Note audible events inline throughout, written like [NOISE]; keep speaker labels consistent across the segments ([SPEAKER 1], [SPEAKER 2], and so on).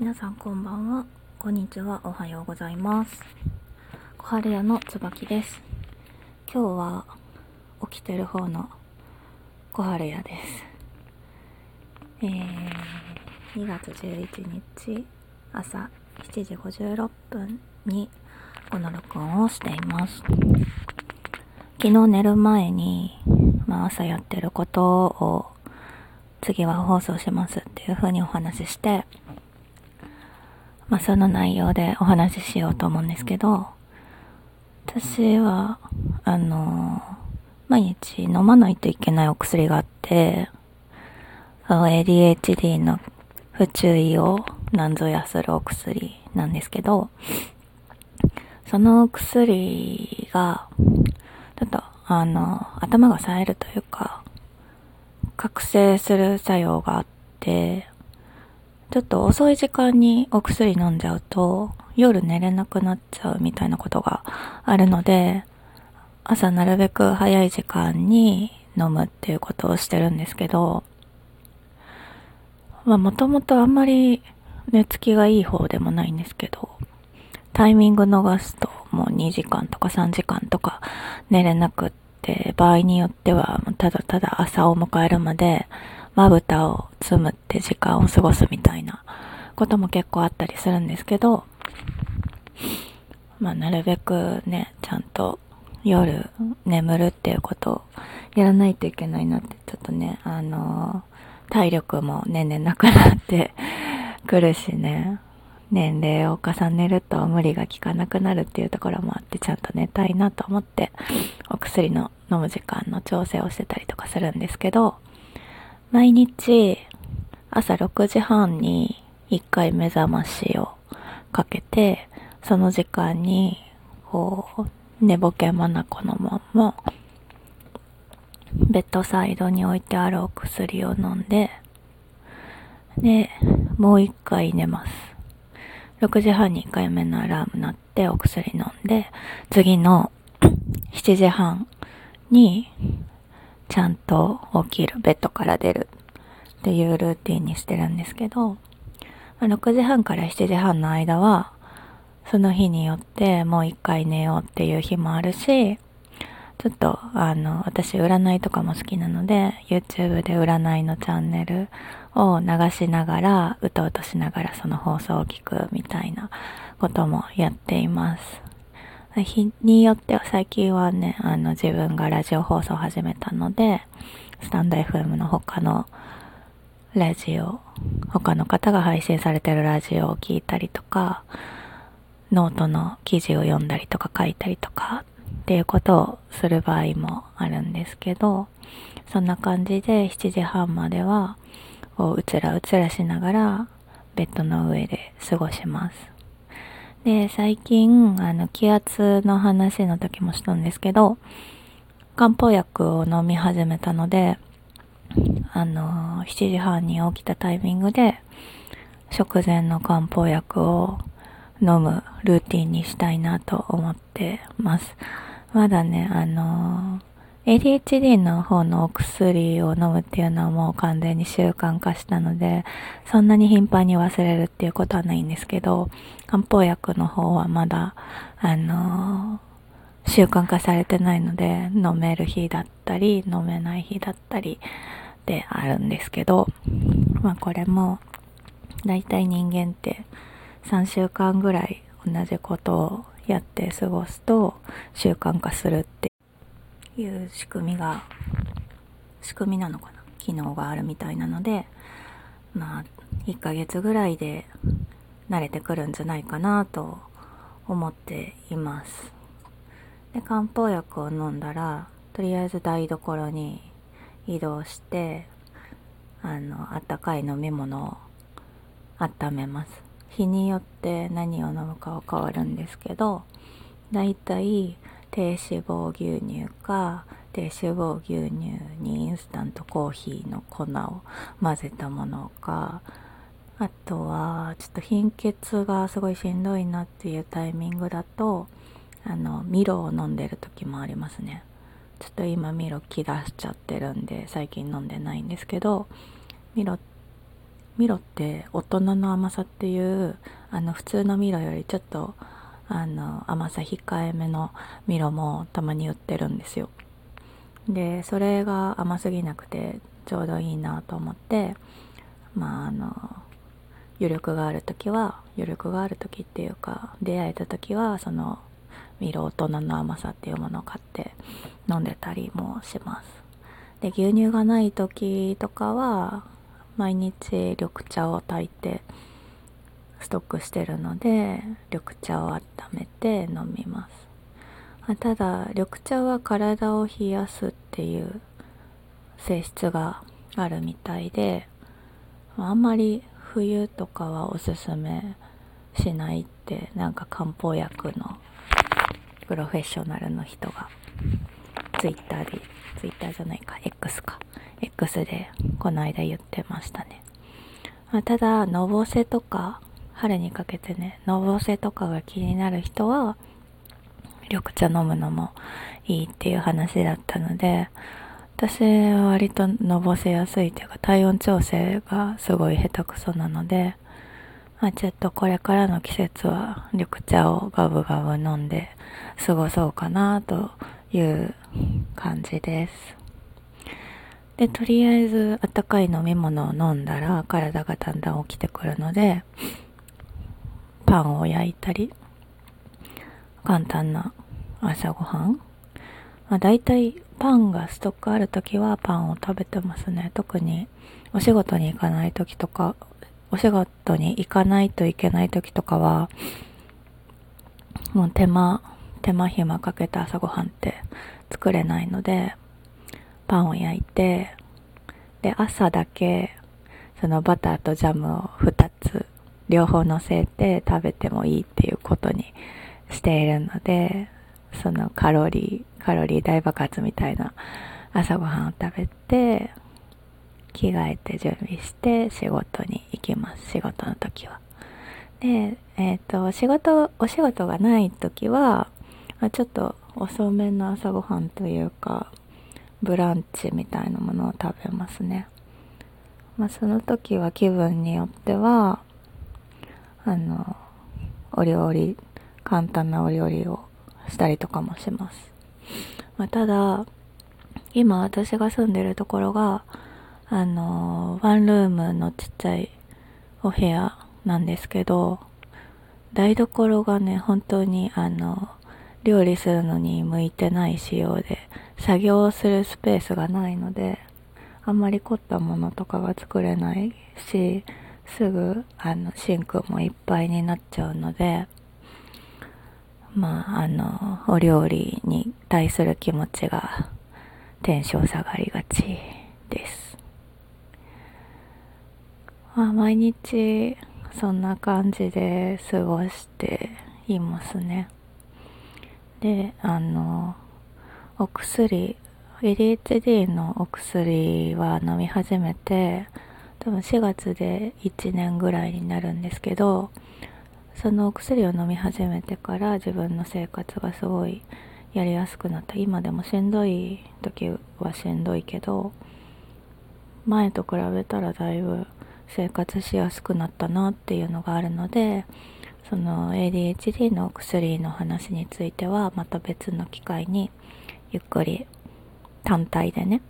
[SPEAKER 1] 皆さんこんばんは。こんにちは。おはようございます。小春屋の椿です。今日は起きてる方の小春屋です。えー、2月11日朝7時56分にこの録音をしています。昨日寝る前に、まあ、朝やってることを次は放送しますっていう風にお話しして、まあ、その内容でお話ししようと思うんですけど、私は、あの、毎日飲まないといけないお薬があって、ADHD の不注意を何ぞやするお薬なんですけど、そのお薬が、ちょっと、あの、頭が冴えるというか、覚醒する作用があって、ちょっと遅い時間にお薬飲んじゃうと、夜寝れなくなっちゃうみたいなことがあるので、朝なるべく早い時間に飲むっていうことをしてるんですけど、まあもともとあんまり寝つきがいい方でもないんですけど、タイミング逃すともう2時間とか3時間とか寝れなくって、場合によってはただただ朝を迎えるまでまぶたをつむって時間を過ごすみたいなことも結構あったりするんですけど、まあなるべくね、ちゃんと夜眠るっていうことをやらないといけないなってちょっとね、あのー、体力も年々なくなって [LAUGHS] くるしね、年齢を重ねると無理が効かなくなるっていうところもあってちゃんと寝たいなと思ってお薬の飲む時間の調整をしてたりとかするんですけど、毎日朝6時半に1回目覚ましをかけて、その時間に、こう、寝ぼけまなこのまま、ベッドサイドに置いてあるお薬を飲んで、で、もう一回寝ます。6時半に1回目のアラーム鳴ってお薬飲んで、次の [CLEARS THROAT] 7時半にちゃんと起きる、ベッドから出るっていうルーティンにしてるんですけど、6時半から7時半の間は、その日によってもう一回寝ようっていう日もあるし、ちょっと、あの、私占いとかも好きなので、YouTube で占いのチャンネルを流しながら、うとうとしながらその放送を聞くみたいなこともやっています。日によっては最近はね、あの自分がラジオ放送を始めたので、スタンド FM の他のラジオ、他の方が配信されてるラジオを聞いたりとか、ノートの記事を読んだりとか書いたりとかっていうことをする場合もあるんですけど、そんな感じで7時半までは、こう、うつらうつらしながら、ベッドの上で過ごします。で、最近、あの、気圧の話の時もしたんですけど、漢方薬を飲み始めたので、あの、7時半に起きたタイミングで、食前の漢方薬を飲むルーティンにしたいなと思ってます。まだね、あの ADHD の方のお薬を飲むっていうのはもう完全に習慣化したので、そんなに頻繁に忘れるっていうことはないんですけど、漢方薬の方はまだ、あのー、習慣化されてないので、飲める日だったり、飲めない日だったりであるんですけど、まあこれも、だいたい人間って3週間ぐらい同じことをやって過ごすと習慣化するっていう仕組みが、仕組みなのかな？機能があるみたいなので、まあ、1ヶ月ぐらいで慣れてくるんじゃないかなと思っています。で、漢方薬を飲んだら、とりあえず台所に移動して、あの、あったかい飲み物を温めます。日によって何を飲むかは変わるんですけど、だいたい低脂肪牛乳か低脂肪牛乳にインスタントコーヒーの粉を混ぜたものかあとはちょっと貧血がすごいしんどいなっていうタイミングだとあのミロを飲んでる時もありますね。ちょっと今ミロ気出しちゃってるんで最近飲んでないんですけどミロミロって大人の甘さっていうあの普通のミロよりちょっとあの甘さ控えめのミロもたまに売ってるんですよ。でそれが甘すぎなくてちょうどいいなと思ってまああの余力がある時は余力がある時っていうか出会えた時はそのミロ大人の甘さっていうものを買って飲んでたりもします。で牛乳がない時とかは毎日緑茶を炊いてストックしてるので緑茶を温めて飲みます。ただ緑茶は体を冷やすっていう性質があるみたいであんまり冬とかはおすすめしないってなんか漢方薬のプロフェッショナルの人がツイッターでツイッターじゃないか X か。X でこの間言ってましたね、ま、ただのぼせとか春にかけてねのぼせとかが気になる人は緑茶飲むのもいいっていう話だったので私は割とのぼせやすいというか体温調整がすごい下手くそなので、まあ、ちょっとこれからの季節は緑茶をガブガブ飲んで過ごそうかなという感じです。で、とりあえず温かい飲み物を飲んだら体がだんだん起きてくるので、パンを焼いたり、簡単な朝ごはん。まあ大体パンがストックある時はパンを食べてますね。特にお仕事に行かない時とか、お仕事に行かないといけない時とかは、もう手間、手間暇かけた朝ごはんって作れないので、パンを焼いて、で、朝だけ、そのバターとジャムを2つ、両方乗せて食べてもいいっていうことにしているので、そのカロリー、カロリー大爆発みたいな朝ごはんを食べて、着替えて準備して仕事に行きます。仕事の時は。で、えっ、ー、と、仕事、お仕事がない時は、ちょっと遅めの朝ごはんというか、ブランチみたいなものを食べますね。まあ、その時は気分によっては、あの、お料理、簡単なお料理をしたりとかもします。まあ、ただ、今私が住んでるところが、あの、ワンルームのちっちゃいお部屋なんですけど、台所がね、本当にあの、料理するのに向いてない仕様で、作業するスペースがないので、あんまり凝ったものとかが作れないし、すぐ、あの、シンクもいっぱいになっちゃうので、まあ、あの、お料理に対する気持ちがテンション下がりがちです。まあ、毎日そんな感じで過ごしていますね。で、あの、お薬、ADHD のお薬は飲み始めて、多分4月で1年ぐらいになるんですけど、そのお薬を飲み始めてから自分の生活がすごいやりやすくなった。今でもしんどい時はしんどいけど、前と比べたらだいぶ生活しやすくなったなっていうのがあるので、その ADHD の薬の話についてはまた別の機会にゆっくり単体でね、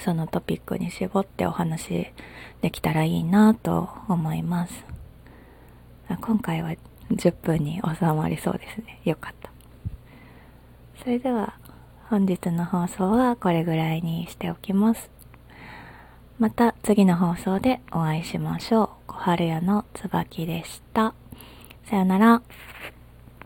[SPEAKER 1] そのトピックに絞ってお話できたらいいなと思います。今回は10分に収まりそうですね。よかった。それでは本日の放送はこれぐらいにしておきます。また次の放送でお会いしましょう。小春屋の椿でした。さよなら。